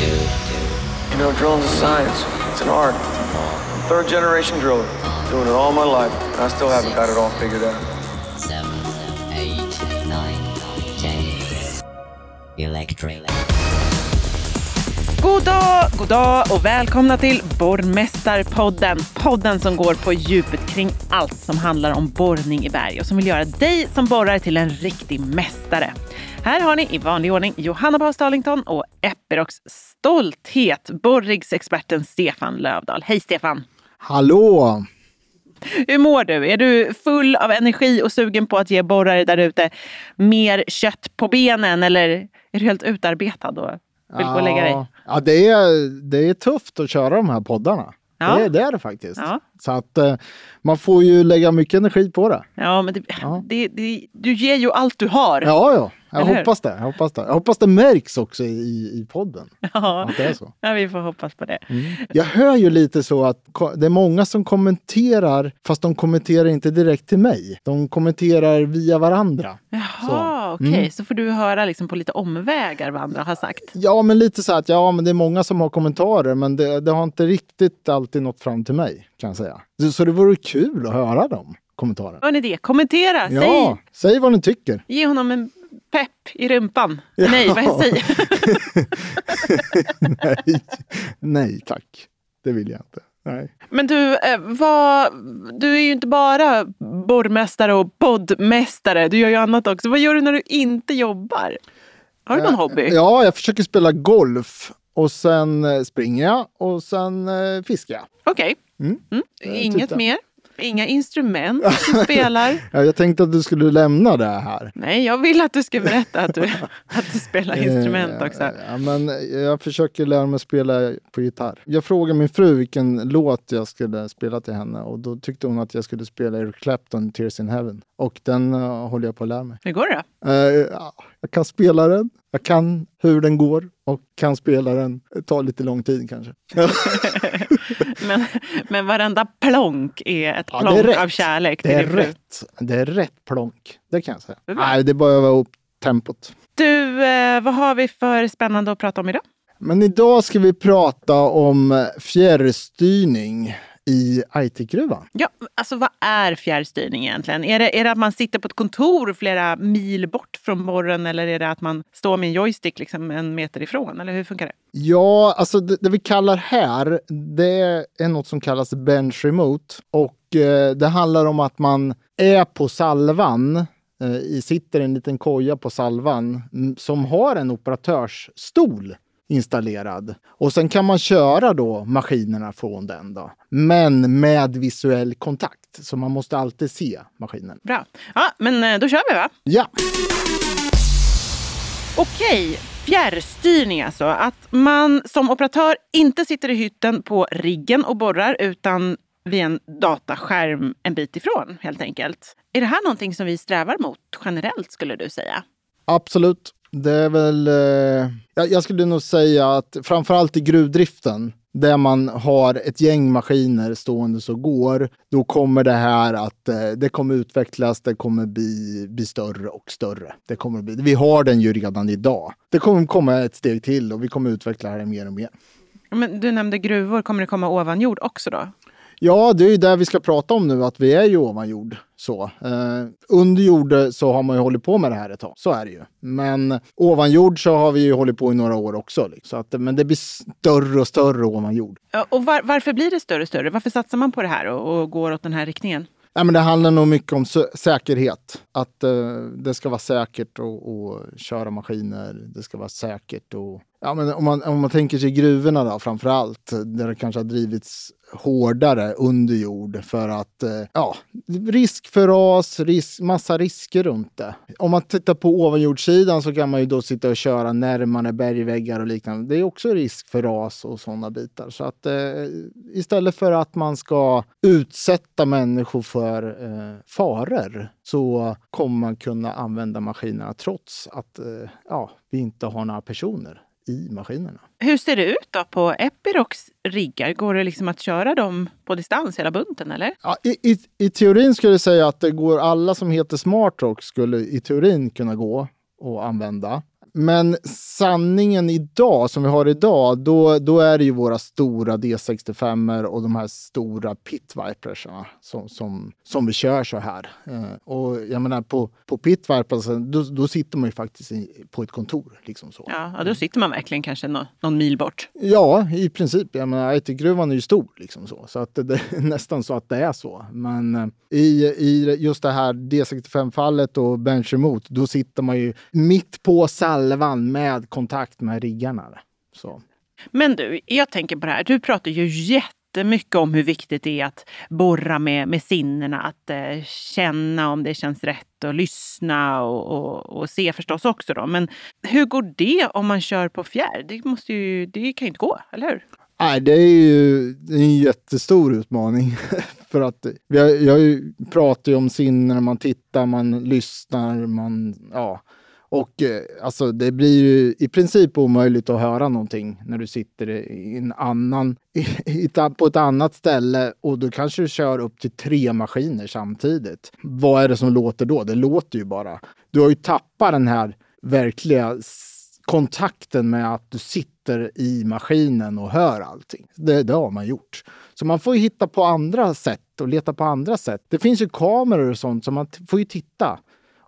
You know, drilling's a science. It's an art. I'm third generation driller. Doing it all my life. And I still haven't got it all figured out. seven, eight, nine, ten. Electric. God dag, god dag och välkomna till Borrmästarpodden. Podden som går på djupet kring allt som handlar om borrning i berg och som vill göra dig som borrar till en riktig mästare. Här har ni i vanlig ordning Johanna Bas Darlington och Epirocs stolthet, borrigsexperten Stefan Lövdahl. Hej Stefan! Hallå! Hur mår du? Är du full av energi och sugen på att ge borrare där ute mer kött på benen eller är du helt utarbetad och vill gå och lägga dig? Ja, det är, det är tufft att köra de här poddarna. Ja. Det, är- det är det faktiskt. Ja. Så att eh, man får ju lägga mycket energi på det. Ja, men det, Ja. Det, det, du ger ju allt du har. Ja, ja. Jag hoppas det. Jag hoppas det. Jag hoppas det märks också i, i podden. Ja. Att det är så. ja, vi får hoppas på det. Jag hör ju lite så att det är många som kommenterar, fast de kommenterar inte direkt till mig. De kommenterar via varandra. Jaha, okej. Mm. Så får du höra liksom på lite omvägar vad andra har sagt. Ja, men lite så att ja, men det är många som har kommentarer, men det, det har inte riktigt alltid nått fram till mig kan jag säga. Så, det vore kul att höra dem kommentarerna. Hör ni det? Kommentera! Ja, säg vad ni tycker. Säg! Ge honom en pepp i rumpan. Nej, vad jag säger Nej, nej tack. Det vill jag inte. Nej. Men du, eh, vad, du är ju inte bara borrmästare och poddmästare. Du gör ju annat också. Vad gör du när du inte jobbar? Har du någon hobby? Eh, Ja, jag försöker spela golf och sen eh, springer jag och sen fiskar jag. Okej. Mm. Mm. Jag Inget tittar. mer? Inga instrument du spelar? Ja, jag tänkte att du skulle lämna det här. Nej, jag vill att du ska berätta att du, att du spelar instrument Eh, också. Ja, men jag försöker lära mig spela på gitarr. Jag frågade min fru vilken låt jag skulle spela till henne och då tyckte hon att jag skulle spela Eric Clapton, Tears in Heaven. Och den uh, håller jag på att lära mig. Hur går det då? Ja, jag kan spela den, jag kan hur den går och kan spela den. Det tar lite lång tid kanske. Men, men varenda plonk är ett Ja, är plonk rätt. av kärlek Det är rätt. Det är rätt plonk, det kan jag säga. Det är. Nej, det är bara öva upp tempot. Du, eh, vad har vi för spännande att prata om idag? Men idag ska vi prata om fjärrstyrning i Aitikgruvan. Ja, alltså vad är fjärrstyrning egentligen? Är det, är det att man sitter på ett kontor flera mil bort från borren eller är det att man står med en joystick liksom en meter ifrån? Eller hur funkar det? Ja, alltså det, det vi kallar här, det är något som kallas bench remote. Och eh, det handlar om att man är på salvan, eh, i, sitter en liten koja på salvan som har en operatörsstol installerad. Och sen kan man köra då maskinerna från den då. Men med visuell kontakt. Så man måste alltid se maskinen. Bra. Ja, men eh, då kör vi va? Ja, Okej, fjärrstyrning alltså. Att man som operatör inte sitter i hytten på riggen och borrar utan vid en dataskärm en bit ifrån helt enkelt. Är det här någonting som vi strävar mot generellt skulle du säga? Absolut. Det är väl, eh, jag, skulle nog säga att framförallt i gruvdriften, där man har ett gäng maskiner stående så går, då kommer det här att eh, det kommer utvecklas, det kommer bli, bli större och större. Det kommer bli, vi har den ju redan idag. Det kommer komma ett steg till och vi kommer utveckla det här mer och mer. Men du nämnde gruvor, kommer det komma ovan jord också då? Ja, det är ju det vi ska prata om nu, att vi är ju ovan jord. Så, eh, under jord så har man ju hållit på med det här ett tag, så är det ju. Men ovan jord så har vi ju hållit på i några år också. Liksom. Så att, men det blir större och större ovan jord. Ja, Och var, varför blir det större och större? Varför satsar man på det här och, och går åt den här riktningen? Ja, men det handlar nog mycket om sä- säkerhet. Att eh, det ska vara säkert att att köra maskiner. Det ska vara säkert. Och, ja, men om, man, om man tänker sig gruvorna då, framför allt, där det kanske har drivits hårdare under jord för att, eh, ja, risk för ras, risk, massa risker runt det. Om man tittar på ovanjordssidan så kan man ju då sitta och köra närmare bergväggar och liknande. Det är också risk för ras och sådana bitar. Så att eh, istället för att man ska utsätta människor för eh, faror så kommer man kunna använda maskinerna trots att eh, ja, vi inte har några personer i maskinerna. Hur ser det ut då på Epirocs riggar? Går det liksom att köra dem på distans hela bunten eller? Ja, i, i, I teorin skulle jag säga att det går alla som heter SmartRock skulle i teorin kunna gå och använda. Men sanningen idag, som vi har idag, då, då är det ju våra stora D65 och de här stora pit vipersarna som, som, som vi kör så här. Eh, och jag menar på, på pit vipers, då, då sitter man ju faktiskt i, på ett kontor. Liksom så. Ja, ja, då sitter man verkligen kanske någon, någon mil bort. Ja, i princip. Jag menar, Aitikgruvan är ju stor, liksom så. så att det, är nästan så att det är så. Men eh, i, i just det här D65-fallet och bench emot, då sitter man ju mitt på salvan med kontakt med riggarna. Så. Men du, jag tänker på det här. Du pratar ju jättemycket om hur viktigt det är att borra med, med sinnena, att eh, känna om det känns rätt och lyssna och, och, och, se förstås också. Då. Men hur går det om man kör på fjärr? Det, måste ju, det kan ju inte gå, eller hur? Nej, det är ju en jättestor utmaning. För att jag, jag pratar ju om sinnen man tittar, man lyssnar, man, ja. Och eh, alltså det blir ju i princip omöjligt att höra någonting när du sitter i en annan, i, i, på ett annat ställe och då kanske du kör upp till tre maskiner samtidigt. Vad är det som låter då? Det låter ju bara. Du har ju tappat den här verkliga kontakten med att du sitter i maskinen och hör allting. Det, det har man gjort. Så man får ju hitta på andra sätt och leta på andra sätt. Det finns ju kameror och sånt så man får ju titta.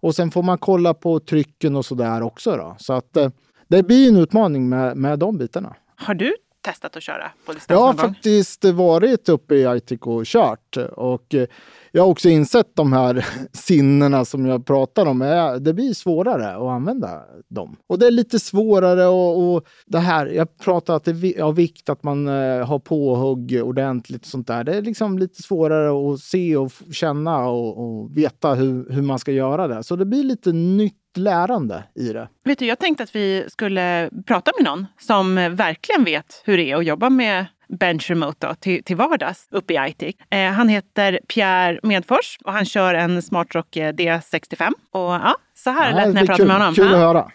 Och sen får man kolla på trycken och sådär också. Då. Så att eh, det blir en utmaning med, med de bitarna. Har du testat att köra på distans? Jag har faktiskt varit uppe i Aitik och kört. Och eh, jag har också insett de här sinnena som jag pratar om. Det blir svårare att använda dem. Och det är lite svårare och, och det här, jag pratar att det är av vikt att man eh, har påhugg ordentligt och sånt där. Det är liksom lite svårare att se och känna och, och veta hur, hur man ska göra det. Så det blir lite nytt lärande i det. Vet du, jag tänkte att vi skulle prata med någon som verkligen vet hur det är att jobba med bench remote då, till, till vardags uppe i Aitik. Eh, han heter Pierre Medfors och han kör en Smartrock eh, D65. Och ja, så här ja, lät när jag pratade med honom. Kul att höra.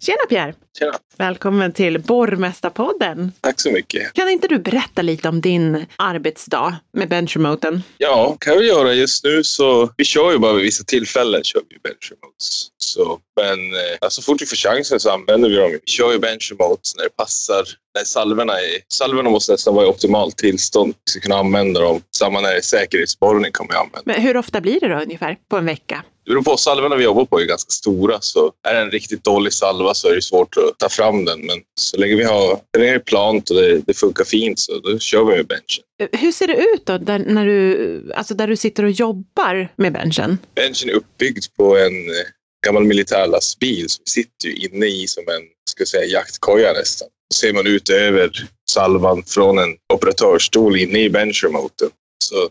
Tjena Pierre! Tjena! Välkommen till Borrmästarpodden. Tack så mycket. Kan inte du berätta lite om din arbetsdag med benchremoten? Ja, kan jag göra. Just nu så, vi kör ju bara vid vissa tillfällen kör vi benchremotes. Så, men eh, så fort vi får chansen så använder vi dem. Vi kör ju benchremotes när det passar. När salverna, är, salverna måste nästan vara i optimalt tillstånd. Vi ska kunna använda dem. Samma när det är säkerhetsborrning kommer vi använda. Men hur ofta blir det då ungefär på en vecka? Det beror på. Salvorna vi jobbar på är ganska stora, så är det en riktigt dålig salva så är det svårt att ta fram den. Men så länge vi har det är plant och det, det, funkar fint så då kör vi med benchen. Hur ser det ut då, där, när du, alltså där du sitter och jobbar med benchen? Benchen är uppbyggd på en eh, gammal militärlastbil som vi sitter ju inne i som en ska säga, jaktkoja nästan. Så ser man ut över salvan från en operatörsstol inne i benchremoten. Så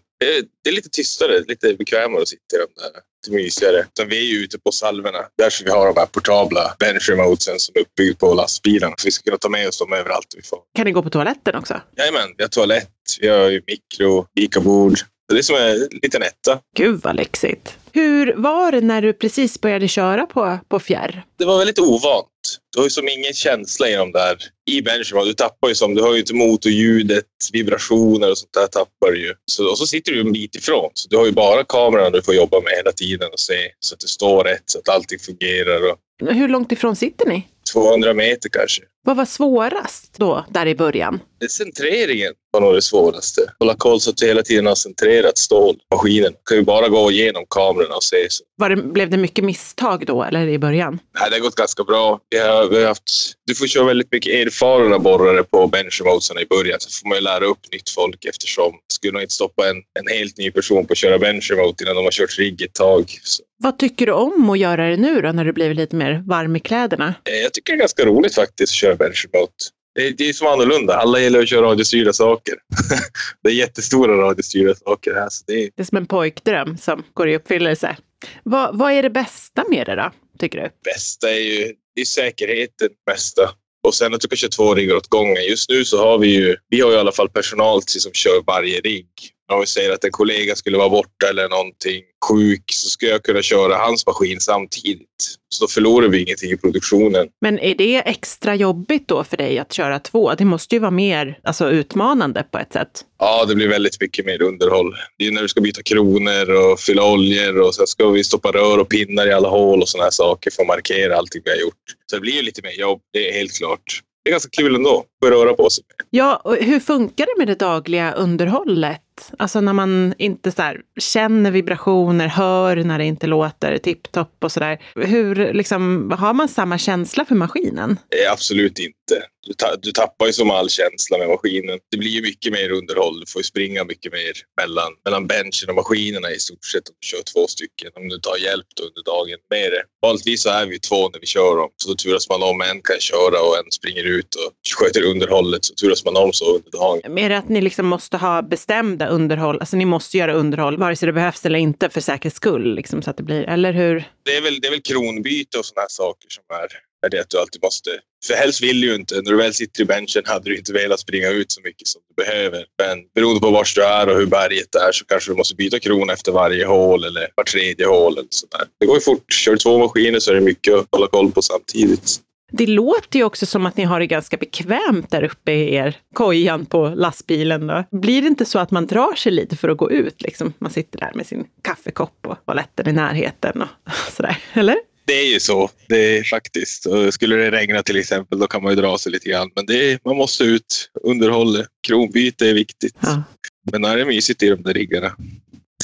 det är, lite tystare, lite bekvämare att sitta i de där lite mysigare. Utan vi är ju ute på salverna. Därför vi har de här portabla bench remotesen som är uppbyggda på lastbilarna. Så vi ska kunna ta med oss dem överallt vi får. Kan ni gå på toaletten också? Jajamän, vi har toalett, vi har mikro, fikabord. Det är som en liten etta. Gud vad lyxigt. Hur var det när du precis började köra på, på fjärr? Det var väldigt ovant. Du har ju som ingen känsla i de där i benchmark. Du tappar ju som, du hör ju inte motorljudet, vibrationer och sånt där tappar du ju. Så, och så sitter du en bit ifrån. Så du har ju bara kameran du får jobba med hela tiden och se så att det står rätt, så att allting fungerar. Och... Hur långt ifrån sitter ni? 200 meter kanske. Vad var svårast då, där i början? Centreringen var nog det svåraste. Hålla koll så att du hela tiden har centrerat stålmaskinen. Du kan ju bara gå igenom kamerorna och se. Var det, blev det mycket misstag då, eller i början? Nej, det har gått ganska bra. Vi har, vi har haft, du får köra väldigt mycket erfarna borrare på benchmotesarna i början. Så får man ju lära upp nytt folk eftersom skulle nog inte stoppa en, en helt ny person på att köra benchremote innan de har kört rigg ett tag. Så. Vad tycker du om att göra det nu då, när du blivit lite mer varm i kläderna? Eh, jag tycker det är ganska roligt faktiskt att köra benchremote. Det, det är som annorlunda. Alla gillar att köra radiostyrda saker. det är jättestora radiostyrda saker här. Så det, är... det är som en pojkdröm som går i uppfyllelse. Vad, vad är det bästa med det då, tycker du? bästa är ju det är säkerheten. Bästa. Och sen att du kan köra två riggar åt gången. Just nu så har vi ju, vi har ju i alla fall personal till som kör varje rigg. Om vi säger att en kollega skulle vara borta eller någonting sjuk så ska jag kunna köra hans maskin samtidigt. Så då förlorar vi ingenting i produktionen. Men är det extra jobbigt då för dig att köra två? Det måste ju vara mer alltså, utmanande på ett sätt. Ja, det blir väldigt mycket mer underhåll. Det är när du ska byta kronor och fylla oljor och sen ska vi stoppa rör och pinnar i alla hål och sådana här saker för att markera allting vi har gjort. Så det blir ju lite mer jobb, det är helt klart. Det är ganska kul ändå, att röra på sig. Ja, och hur funkar det med det dagliga underhållet? Alltså när man inte så här, känner vibrationer, hör när det inte låter tipptopp och sådär. Hur liksom, har man samma känsla för maskinen? Eh, absolut inte. Du, ta du, tappar ju som all känsla med maskinen. Det blir ju mycket mer underhåll. Du får ju springa mycket mer mellan, mellan benchen och maskinerna i stort sett om du kör två stycken. Om du tar hjälp då under dagen med det. Vanligtvis så är vi två när vi kör dem. Så då turas man om. En kan köra och en springer ut och sköter underhållet. Så turas man om så under dagen. Är det att ni liksom måste ha bestämda underhåll? Alltså ni måste göra underhåll vare sig det behövs eller inte för säkerhets skull. Liksom, så att det blir, eller hur? Det är väl, det är väl kronbyte och sådana här saker som är är det att du alltid måste... För helst vill du ju inte. När du väl sitter i benchen hade du inte velat springa ut så mycket som du behöver. Men beroende på var du är och hur berget är så kanske du måste byta krona efter varje hål eller var tredje hål. Eller sådär. Det går ju fort. Kör du två maskiner så är det mycket att hålla koll på samtidigt. Det låter ju också som att ni har det ganska bekvämt där uppe i er kojan på lastbilen. Då. Blir det inte så att man drar sig lite för att gå ut? Liksom? Man sitter där med sin kaffekopp och toaletten i närheten och sådär, eller? Det är ju så. Det är faktiskt. Skulle det regna till exempel, då kan man ju dra sig lite grann. Men det är, man måste ut. Underhåll, kronbyte är viktigt. Ja. Men är det mysigt i de där riggarna.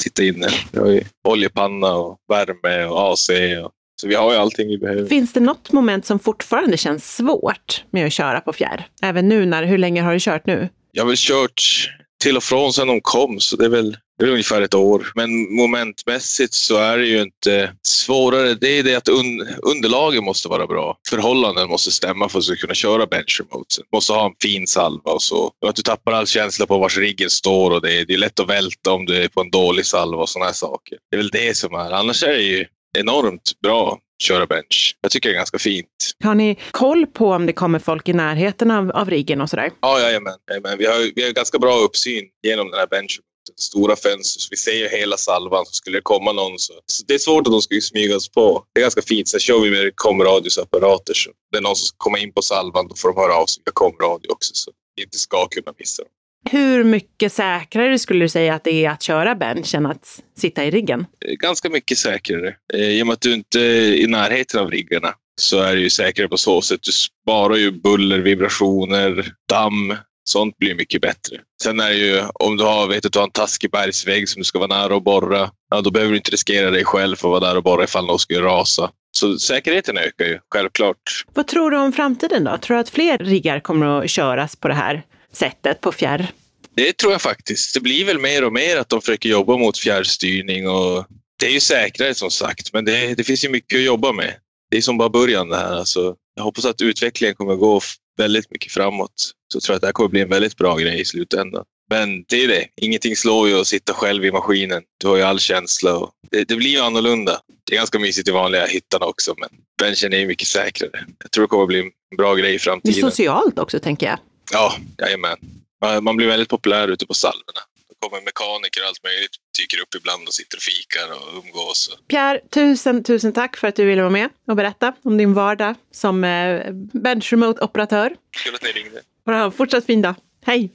Sitta inne. Vi har ju oljepanna och värme och AC. Och, så vi har ju allting vi behöver. Finns det något moment som fortfarande känns svårt med att köra på fjärr? Även nu när, hur länge har du kört nu? Jag har väl kört till och från sedan de kom, så det är väl det är ungefär ett år. Men momentmässigt så är det ju inte svårare. Det är det att un underlagen måste vara bra. Förhållanden måste stämma för att du ska kunna köra bench remote. Du måste ha en fin salva och så. Och att du tappar all känsla på var riggen står och det är, det är lätt att välta om du är på en dålig salva och sådana här saker. Det är väl det som är. Annars är det ju enormt bra köra bench. Jag tycker det är ganska fint. Har ni koll på om det kommer folk i närheten av, av riggen och sådär? Ja, jajamän. jajamän. Vi, har, vi har ganska bra uppsyn genom den här benchen stora fönster så vi ser ju hela salvan. Så skulle det komma någon så, så det är svårt att de ska smygas på. Det är ganska fint. Sen kör vi med komradiosapparater så det är någon som ska komma in på salvan då får de höra av sig via komradio också så vi inte ska kunna missa dem. Hur mycket säkrare skulle du säga att det är att köra bench än att sitta i riggen? Ganska mycket säkrare. Eh, I och med att du inte är i närheten av riggarna så är det ju säkrare på så sätt. Du sparar ju buller, vibrationer, damm, Sånt blir mycket bättre. Sen är det ju om du har, vet att du har en taskig bergsvägg som du ska vara nära och borra. Ja, då behöver du inte riskera dig själv för att vara där och borra ifall något skulle rasa. Så säkerheten ökar ju, självklart. Vad tror du om framtiden då? Tror du att fler riggar kommer att köras på det här sättet på fjärr? Det tror jag faktiskt. Det blir väl mer och mer att de försöker jobba mot fjärrstyrning och det är ju säkrare som sagt, men det, det finns ju mycket att jobba med. Det är som bara början det här. Alltså, jag hoppas att utvecklingen kommer gå väldigt mycket framåt. Så tror jag att det här kommer bli en väldigt bra grej i slutändan. Men det är det. Ingenting slår ju att sitta själv i maskinen. Du har ju all känsla. Och det, det, blir ju annorlunda. Det är ganska mysigt i vanliga hyttarna också, men benchen är ju mycket säkrare. Jag tror det kommer bli en bra grej i framtiden. Det är socialt också, tänker jag. Ja, jajamän. Man blir väldigt populär ute på salverna kommer mekaniker och allt möjligt dyker upp ibland och sitter och fikar och umgås. Pierre, tusen, tusen tack för att du ville vara med och berätta om din vardag som eh, bench remote-operatör. Kul att ni ringde. Ha en fortsatt fin dag. Hej!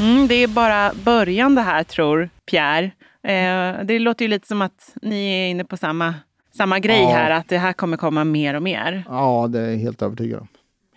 Mm, det är bara början det här, tror Pierre. Eh, det låter ju lite som att ni är inne på samma, samma grej ja. här, att det här kommer komma mer och mer. Ja, det är jag helt övertygad om.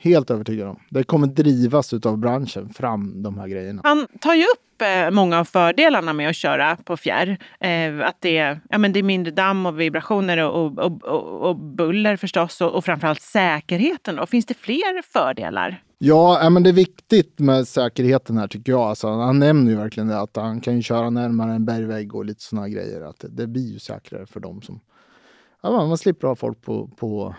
Helt övertygad om. Det kommer drivas av branschen fram, de här grejerna. Han tar ju upp eh, många av fördelarna med att köra på fjärr. Eh, att det är, ja, men det är mindre damm och vibrationer och, och, och, och buller förstås och, och framförallt säkerheten. Då. Finns det fler fördelar? Ja, men det är viktigt med säkerheten här tycker jag. Alltså, han nämner ju verkligen det att han kan ju köra närmare en bergvägg och lite sådana grejer. Att det, det blir ju säkrare för dem som... Ja, man slipper ha folk på, på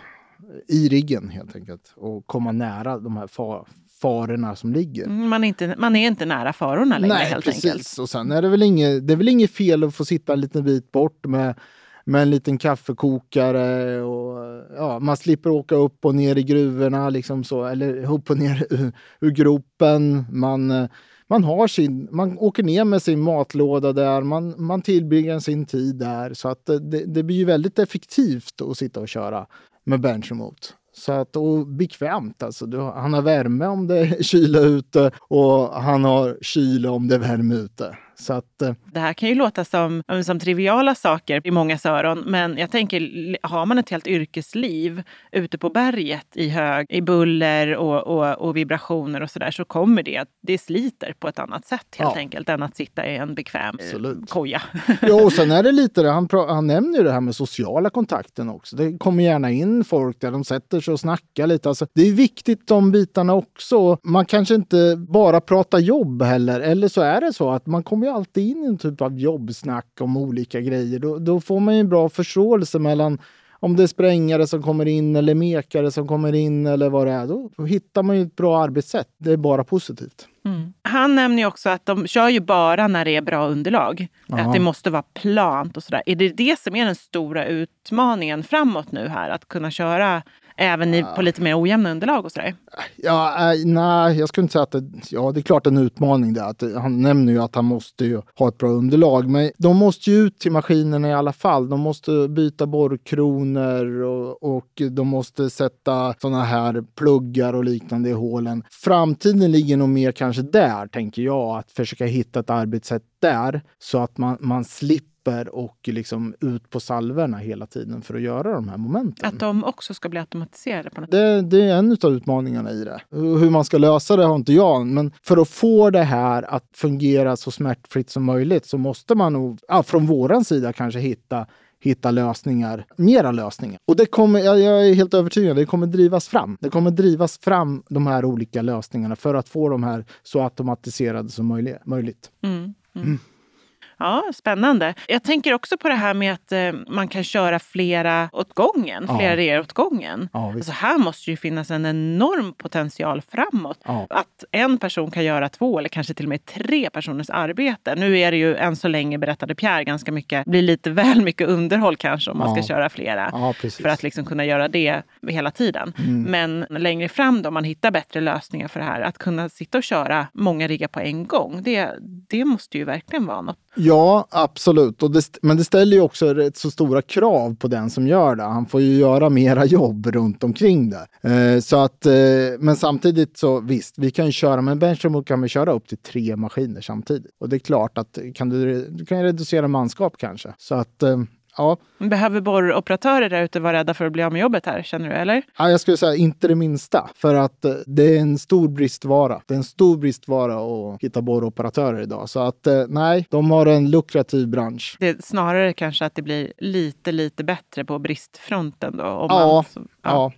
i riggen helt enkelt och komma nära de här far, farorna som ligger. Mm, man är, inte, man är inte nära farorna längre Nej, helt precis. enkelt. Och sen är det väl inget, det är väl inget fel att få sitta en liten bit bort med, med en liten kaffekokare och ja, man slipper åka upp och ner i gruvorna liksom så, eller upp och ner ur, ur gropen. Man man, har sin, man åker ner med sin matlåda där, man, man tillbringar sin tid där. Så att det, det blir ju väldigt effektivt att sitta och köra med bench emot. Så att, och bekvämt alltså. Du, han har värme om det är kyla ute och han har kyla om det är värme ute. Så att, eh, Det här kan ju låta som, som triviala saker i många öron, men jag tänker, har man ett helt yrkesliv ute på berget i hög, i buller och, och, och vibrationer och sådär, så kommer det att det sliter på ett annat sätt helt Ja. enkelt än att sitta i en bekväm eh, Absolut. koja. Ja, och sen är det lite det, han, han nämner ju det här med sociala kontakten också. Det kommer gärna in folk där de sätter sig och snackar lite. Alltså, det är viktigt de bitarna också. Man kanske inte bara pratar jobb heller. Eller så är det så att man kommer ju alltid in en typ av jobbsnack om olika grejer. Då, då får man ju en bra förståelse mellan om det är sprängare som kommer in eller mekare som kommer in eller vad det är. Då, hittar man ju ett bra arbetssätt. Det är bara positivt. Mm. Han nämner ju också att de kör ju bara när det är bra underlag. Ja. Att det måste vara plant och sådär. Är det det som är den stora utmaningen framåt nu här? Att kunna köra även i, på lite mer ojämna underlag och sådär? Ja, äh, nej, jag skulle inte säga att det, ja, det är klart en utmaning där. Att, han nämner ju att han måste ju ha ett bra underlag, men de måste ju ut till maskinerna i alla fall. De måste byta borrkronor och, och de måste sätta sådana här pluggar och liknande i hålen. Framtiden ligger nog mer kanske där, tänker jag, att försöka hitta ett arbetssätt där så att man, man slipper och liksom ut på salverna hela tiden för att göra de här momenten. Att de också ska bli automatiserade på något Det, det är en av utmaningarna i det. Hur man ska lösa det har inte jag, men för att få det här att fungera så smärtfritt som möjligt så måste man nog, ja, från våran sida kanske hitta hitta lösningar, mera lösningar. Och det kommer, jag, är helt övertygad, det kommer drivas fram. Det kommer drivas fram de här olika lösningarna för att få de här så automatiserade som möjligt. möjligt. Mm. Mm. Ja, spännande. Jag tänker också på det här med att eh, man kan köra flera åt gången, Ja. flera reor åt gången. Ja. Alltså här måste ju finnas en enorm potential framåt. Ja. Att en person kan göra två eller kanske till och med tre personers arbete. Nu är det ju än så länge, berättade Pierre, ganska mycket, blir lite väl mycket underhåll kanske om man ska köra flera. För att liksom kunna göra det hela tiden. Mm. Men längre fram då, om man hittar bättre lösningar för det här, att kunna sitta och köra många riggar på en gång, det, det måste ju verkligen vara något. Ja, absolut. Och det, men det ställer ju också rätt så stora krav på den som gör det. Han får ju göra mera jobb runt omkring det. Eh, så att, eh, men samtidigt så visst, vi kan ju köra med en kan vi köra upp till tre maskiner samtidigt. Och det är klart att kan du, du kan ju reducera manskap kanske. Så att eh, ja, Behöver borroperatörer där ute vara rädda för att bli av med jobbet här, känner du? Eller? Ja, jag skulle säga inte det minsta. För att eh, det är en stor bristvara. Det är en stor bristvara att hitta borroperatörer idag. Så att eh, nej, de har en lukrativ bransch. Det är snarare kanske att det blir lite, lite bättre på bristfronten då. Om Ja, man, så, Ja.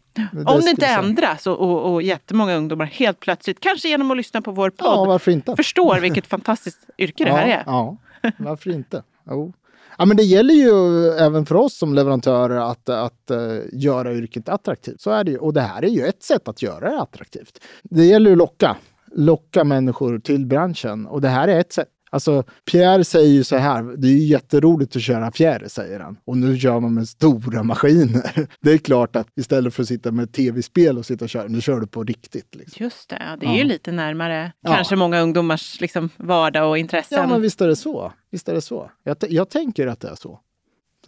Om det inte ändras och, och, och jättemånga ungdomar helt plötsligt, kanske genom att lyssna på vår Ja, podd, inte? förstår vilket fantastiskt yrke det här är. Ja, varför inte? Jo. Ja, men det gäller ju även för oss som leverantörer att, att uh, göra yrket attraktivt. Så är det ju. Och det här är ju ett sätt att göra det attraktivt. Det gäller ju att locka, locka människor till branschen och det här är ett sätt. Alltså, Pierre säger ju så här, det är ju jätteroligt att köra fjärr, säger han. Och nu kör man med stora maskiner. Det är klart att istället för att sitta med tv-spel och sitta och köra, nu kör du på riktigt. Liksom. Just det, ja, det är Ja. ju lite närmare Ja. kanske många ungdomars liksom, vardag och intressen. Ja, men visst är det så. Visst är det så. Jag, jag tänker att det är så.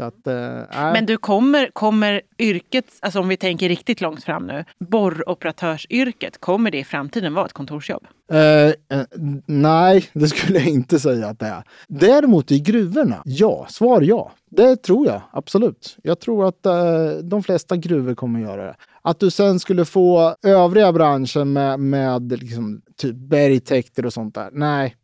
Att, nej. Men du, kommer, kommer yrket, alltså om vi tänker riktigt långt fram nu, borroperatörsyrket, kommer det i framtiden vara ett kontorsjobb? Eh, eh, nej, det skulle jag inte säga att det är. Däremot i gruvorna, ja. Svar ja. Det tror jag absolut. Jag tror att eh, de flesta gruvor kommer göra det. Att du sen skulle få övriga branscher med, med liksom, typ bergtäkter och sånt där. Nej,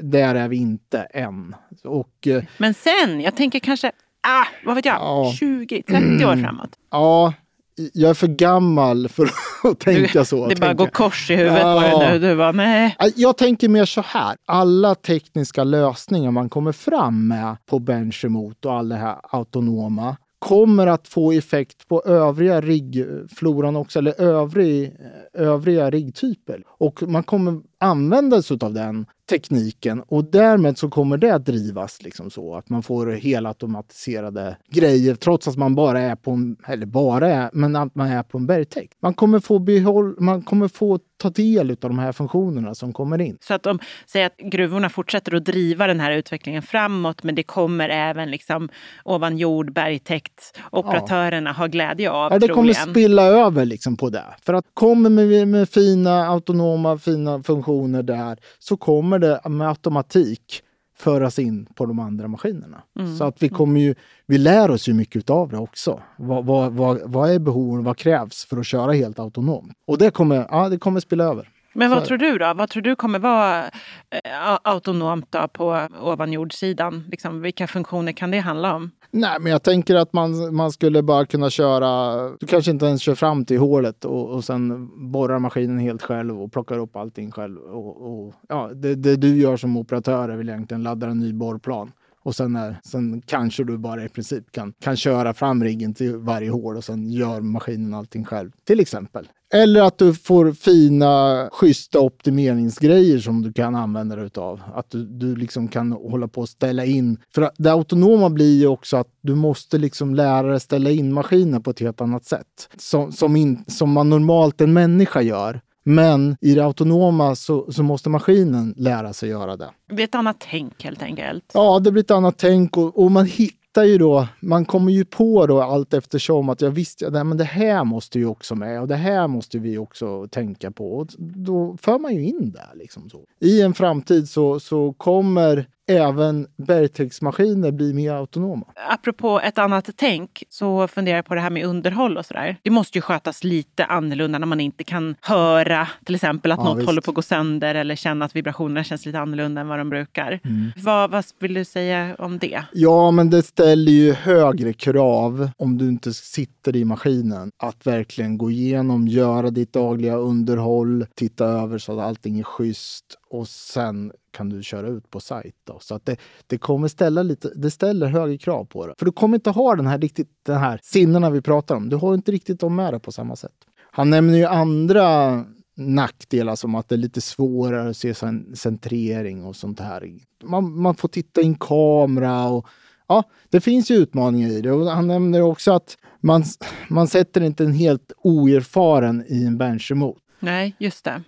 där är vi inte än. Och Men sen, jag tänker kanske, ah, vad vet jag, Ja. 20-30 år framåt. ja, jag är för gammal för att tänka så. det bara går jag. kors i huvudet på Ja. dig nu. Du bara, nej. Ja, Jag tänker mer så här. Alla tekniska lösningar man kommer fram med på bench remote och all det här autonoma kommer att få effekt på övriga riggfloran också, eller övrig, övriga riggtyper. Och man kommer använda sig av den tekniken och därmed så kommer det att drivas liksom så att man får helautomatiserade grejer trots att man bara är på en, eller bara är, men att man är på en bergtäkt. Man kommer få behåll, man kommer få ta del av de här funktionerna som kommer in. Så att de säger att gruvorna fortsätter att driva den här utvecklingen framåt men det kommer även liksom ovan jord, bergtäkt, operatörerna ja. har glädje av. Ja, det troligen. kommer spilla över liksom på det. För att kommer med, med fina autonoma fina funktioner där så kommer det med automatik föras in på de andra maskinerna. Mm. Så att vi kommer ju, vi lär oss ju mycket av det också. Vad, vad, vad, vad är behoven, vad krävs för att köra helt autonomt? Och det kommer, ja, det kommer spela över. Men vad tror du då? Vad tror du kommer vara eh, autonomt då på ovanjordssidan? Liksom, vilka funktioner kan det handla om? Nej, men jag tänker att man, man skulle bara kunna köra, du kanske inte ens kör fram till hålet och, och sen borrar maskinen helt själv och plockar upp allting själv. Och, och ja, det, det, du gör som operatör är väl egentligen ladda en ny borrplan. Och sen, är, sen kanske du bara i princip kan, kan köra fram riggen till varje hål och sen gör maskinen allting själv. Till exempel. Eller att du får fina, schyssta optimeringsgrejer som du kan använda dig utav. Att du, du liksom kan hålla på och ställa in. För det autonoma blir ju också att du måste liksom lära dig ställa in maskinen på ett helt annat sätt. Som, som, in, som man normalt en människa gör. Men i det autonoma så, så, måste maskinen lära sig göra det. Det blir ett annat tänk helt enkelt. Ja, det blir ett annat tänk och, och man hittar ju då, man kommer ju på då allt eftersom att jag visste att men det här måste ju också med och det här måste vi också tänka på. Och då för man ju in det. Liksom så. I en framtid så, så kommer även bergtäktsmaskiner blir mer autonoma. Apropå ett annat tänk så funderar jag på det här med underhåll och sådär. Det måste ju skötas lite annorlunda när man inte kan höra till exempel att ja, något visst. håller på att gå sönder eller känna att vibrationerna känns lite annorlunda än vad de brukar. Mm. Vad, vad vill du säga om det? Ja, men det ställer ju högre krav om du inte sitter i maskinen att verkligen gå igenom, göra ditt dagliga underhåll, titta över så att allting är schysst och sen kan du köra ut på sajt. Då. Så att det, det kommer ställa lite, det ställer högre krav på det. För du kommer inte ha den här riktigt, den här sinnena vi pratar om. Du har inte riktigt dem med dig på samma sätt. Han nämner ju andra nackdelar som att det är lite svårare att se centrering och sånt här. Man, man får titta i en kamera och ja, det finns ju utmaningar i det. Och han nämner också att man, man sätter inte en helt oerfaren i en bench emot. Nej, just det.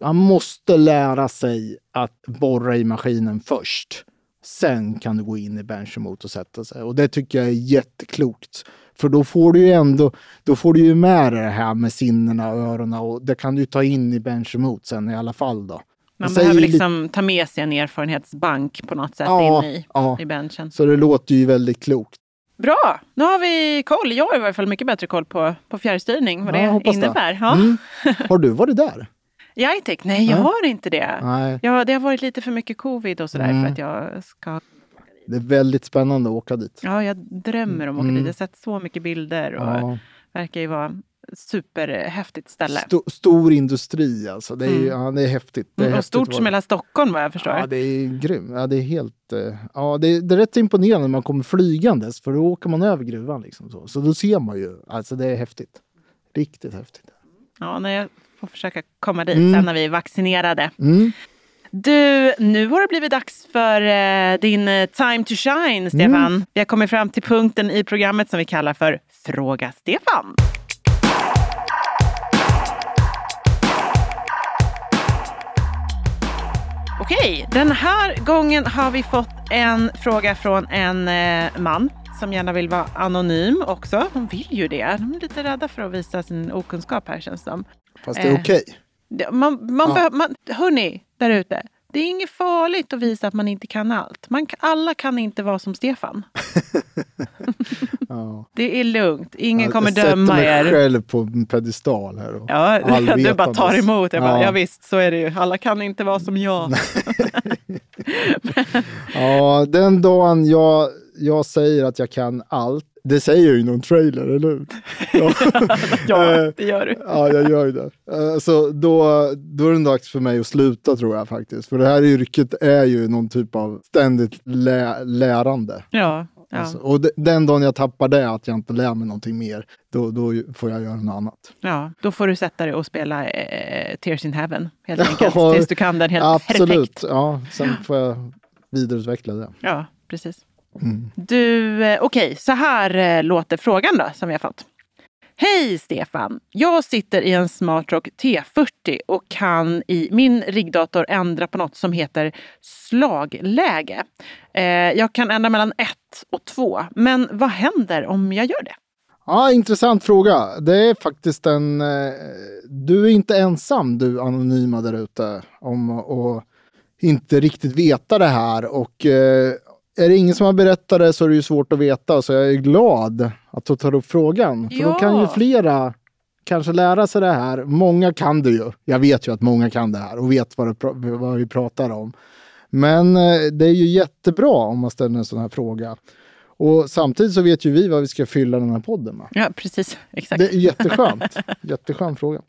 Man måste lära sig att borra i maskinen först. Sen kan du gå in i bench och sätta sig. Och det tycker jag är jätteklokt. För då får du ju ändå, då får du ju med det här med sinnena och öronen och det kan du ta in i bench sen i alla fall då. Man behöver liksom ta med sig en erfarenhetsbank på något sätt ja, in i, ja. i benchen. Så det låter ju väldigt klokt. Bra! Nu har vi koll. Jag har i alla fall mycket bättre koll på, på fjärrstyrning, vad ja, det innebär. Det. Ja. Mm. Har du varit där? Jitec? Nej, jag har inte det. Nej. Ja, det har varit lite för mycket covid och sådär mm. för att jag ska... Det är väldigt spännande att åka dit. Ja, jag drömmer om att åka mm. dit. Jag har sett så mycket bilder och ja. verkar ju vara superhäftigt ställe. Sto stor industri alltså. Det är, mm. ja, det är häftigt. Det är mm, och stort som hela Stockholm vad jag förstår. Ja, det är grymt. Ja, det är helt... Eh, ja, det är, det är rätt imponerande när man kommer flygandes för då åker man över gruvan liksom så. Så då ser man ju. Alltså det är häftigt. Riktigt häftigt. Ja, när jag får försöka komma dit mm. sen när vi är vaccinerade. Mm. Du, nu har det blivit dags för eh, din eh, time to shine, Stefan. Mm. Vi har kommit fram till punkten i programmet som vi kallar för Fråga Stefan. Okej, den här gången har vi fått en fråga från en eh, man som gärna vill vara anonym också. De vill ju det. De är lite rädda för att visa sin okunskap här känns det som. Fast det är eh, okej. Okay. Man, man ja. man, hörni, där ute. Det är inget farligt att visa att man inte kan allt. Man, alla kan inte vara som Stefan. ja. Det är lugnt. Ingen kommer döma er. Jag sätter mig själv på en pedestal här. Och ja, du bara tar emot. Jag bara, ja. ja visst, så är det ju. Alla kan inte vara som jag. ja, den dagen jag, jag säger att jag kan allt det säger jag ju i någon trailer, eller hur? Ja, ja det gör du. ja, jag gör ju det. Eh, så då, då är det dags för mig att sluta tror jag faktiskt. För det här yrket är ju någon typ av ständigt lä lärande. Ja, Ja. Alltså, och de, den dagen jag tappar det, att jag inte lär mig någonting mer, då, då får jag göra något annat. Ja, då får du sätta dig och spela eh, Tears in Heaven helt enkelt. Tills du kan den helt Absolut. perfekt. Ja, sen får jag vidareutveckla det. Ja, precis. Mm. Du, okej, okej, så här eh, låter frågan då som vi har fått. Hej Stefan! Jag sitter i en Smartrock T40 och kan i min riggdator ändra på något som heter slagläge. Eh, jag kan ändra mellan 1 och 2, men vad händer om jag gör det? Ja, intressant fråga. Det är faktiskt en... Eh, du är inte ensam, du anonyma där ute, om att inte riktigt veta det här. Och eh, är det ingen som har berättat det så är det ju svårt att veta. Så jag är glad att du tar upp frågan. För då Ja. kan ju flera kanske lära sig det här. Många kan det ju. Jag vet ju att många kan det här och vet vad, det, vad vi pratar om. Men eh, det är ju jättebra om man ställer en sån här fråga. Och samtidigt så vet ju vi vad vi ska fylla den här podden med. Ja, precis. Exakt. Det är jätteskönt. Jätteskön fråga.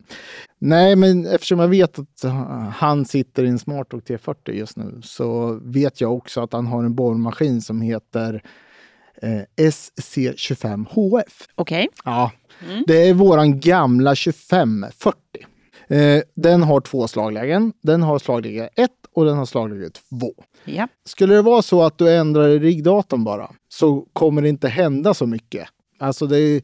Nej, men eftersom jag vet att han sitter i en Smarttalk T40 just nu så vet jag också att han har en borrmaskin som heter eh, SC25HF. Okej. Ja, det är våran gamla 2540. Eh, den har två slaglägen. Den har slagläge 1 och den har slagläge 2. Ja. Skulle det vara så att du ändrar i riggdatorn bara så kommer det inte hända så mycket. Alltså det, är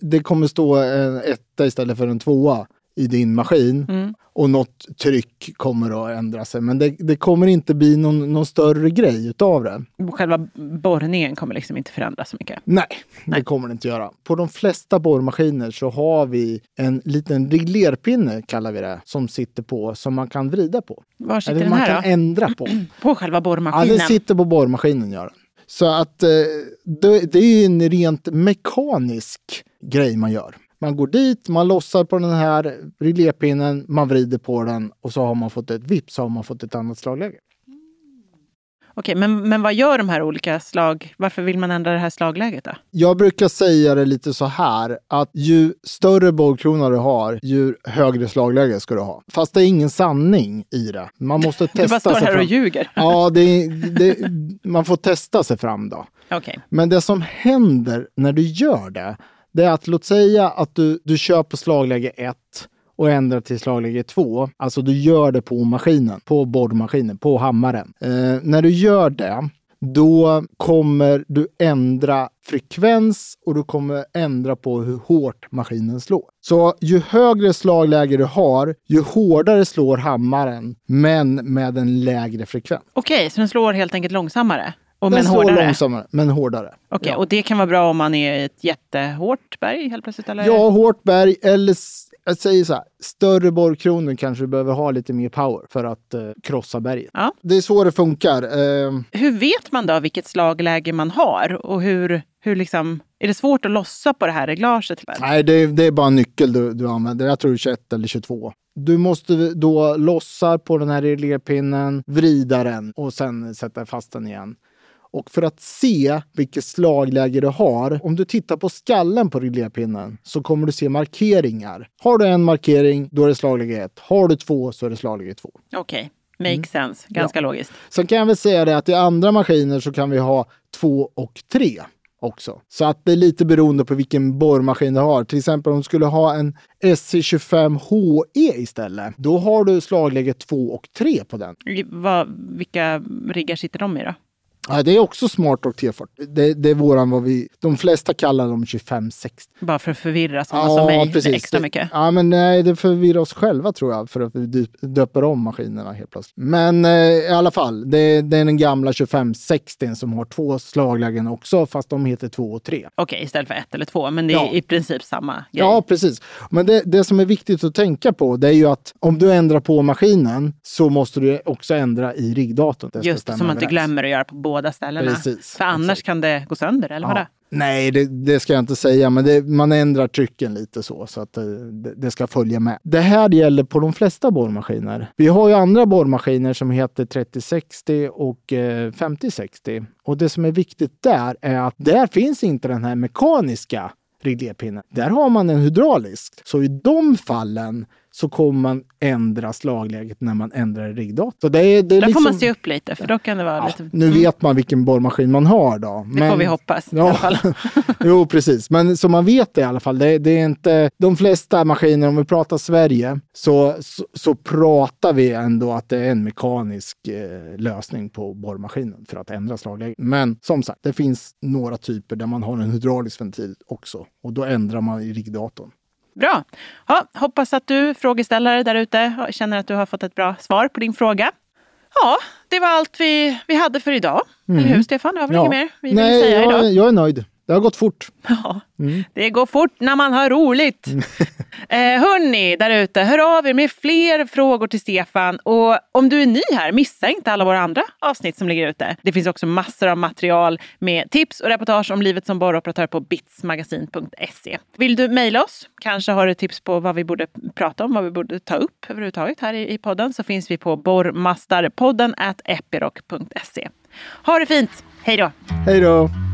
det kommer stå en etta istället för en tvåa i din maskin Mm. och något tryck kommer att ändra sig. Men det, det kommer inte bli någon, någon större grej utav det. Själva borrningen kommer liksom inte förändras så mycket. Nej, det kommer det inte göra. På de flesta borrmaskiner så har vi en liten reglerpinne, kallar vi det, som sitter på, som man kan vrida på. Var sitter Eller den man här kan då? ändra på. På själva Ja, borrmaskinen? den sitter på borrmaskinen gör den. Så att eh, det, det är en rent mekanisk grej man gör. Man går dit, man lossar på den här reglerpinnen, man vrider på den och så har man fått ett vips så har man fått ett annat slagläge. Okej, men, men vad gör de här olika slag... Varför vill man ändra det här slagläget då? Jag brukar säga det lite så här att ju större borrkrona du har, ju högre slagläge ska du ha. Fast det är ingen sanning i det. Man måste Du bara testa står här och fram. ljuger. Ja, det, det, man får testa sig fram då. Okej. Men det som händer när du gör det, det är att låt säga att du, du kör på slagläge 1 och ändrar till slagläge 2. Alltså du gör det på maskinen, på borrmaskinen, på hammaren. Eh, när du gör det, då kommer du ändra frekvens och du kommer ändra på hur hårt maskinen slår. Så ju högre slagläge du har, ju hårdare slår hammaren, men med en lägre frekvens. Okej, så den slår helt enkelt långsammare? Och Den men slår hårdare? långsammare, men hårdare. Okej, Ja. och det kan vara bra om man är i ett jättehårt berg helt plötsligt? Eller? Ja, hårt berg eller jag säger så här, större borrkronor kanske behöver ha lite mer power för att eh, krossa berget. Ja. Det är så det funkar. Eh, Hur vet man då vilket slagläge man har? Och hur, hur liksom, är det svårt att lossa på det här reglaget? nej, det, det är bara en nyckel du, du använder. Jag tror det är 21 eller 22. Du måste då lossa på den här reglerpinnen, vrida den och sen sätta fast den igen. Och för att se vilket slagläge du har, om du tittar på skallen på reglerpinnen så kommer du se markeringar. Har du en markering, då är det slagläge 1. Har du två så är det slagläge 2. Okej, makes sense. Ganska logiskt. Sen kan jag väl säga det att i andra maskiner så kan vi ha två och tre också. Så att det är lite beroende på vilken borrmaskin du har. Till exempel om du skulle ha en SC25HE E istället. Då har du slagläge 2 och 3 på den. Vad, vilka riggar sitter de i då? Ja, det är också smart och T40. Det, det är våran vad vi, de flesta kallar dem 2560. Bara för att förvirra sådana som mig extra mycket. Ja, men nej, det förvirrar oss själva tror jag för att vi döper om maskinerna helt plötsligt. Men eh, i alla fall, det, det är den gamla 2560 som har två slaglägen också, fast de heter 2 och 3. Okej, istället för ett eller två. Men det är Ja. i princip samma grej. Ja, precis. Men det, det som är viktigt att tänka på, det är ju att om du ändrar på maskinen så måste du också ändra i riggdatorn. Just som man inte glömmer att göra på båda ställena. Precis, För annars exakt. kan det gå sönder, eller vadå? Ja. Nej, det, det ska jag inte säga, men det, man ändrar trycken lite så, så att eh, det, det ska följa med. Det här gäller på de flesta borrmaskiner. Vi har ju andra borrmaskiner som heter 3060 och eh, 5060. Och det som är viktigt där är att där finns inte den här mekaniska reglerpinnen. Där har man en hydraulisk. Så i de fallen så kommer man ändra slagläget när man ändrar riggdatorn. Så det är, det är Där liksom, får man se upp lite, för då kan det vara ja, lite... Nu vet man vilken borrmaskin man har då. Det får vi hoppas i alla fall. jo, precis. Men så man vet det i alla fall. Det, det, är inte de flesta maskiner, om vi pratar Sverige, så, så, så pratar vi ändå att det är en mekanisk eh, lösning på borrmaskinen för att ändra slagläget. Men som sagt, det finns några typer där man har en hydraulisk ventil också och då ändrar man i riggdatorn. Bra. Ja, hoppas att du frågeställare där ute känner att du har fått ett bra svar på din fråga. Ja, det var allt vi, vi hade för idag. Eller hur Stefan? Du har väl inget mer vi vill Mm. Nej, säga idag? jag, jag är nöjd. Det har gått fort. Ja, det går fort när man har roligt. eh, hörni, där ute, hör av er med fler frågor till Stefan. Och om du är ny här, missa inte alla våra andra avsnitt som ligger ute. Det finns också massor av material med tips och reportage om livet som borroperatör på bitsmagasin.se. Vill du mejla oss? Kanske har du tips på vad vi borde prata om, vad vi borde ta upp överhuvudtaget här i, i podden, så finns vi på borrmastarpodden epiroc.se. Ha det fint! Hej då! Hej då!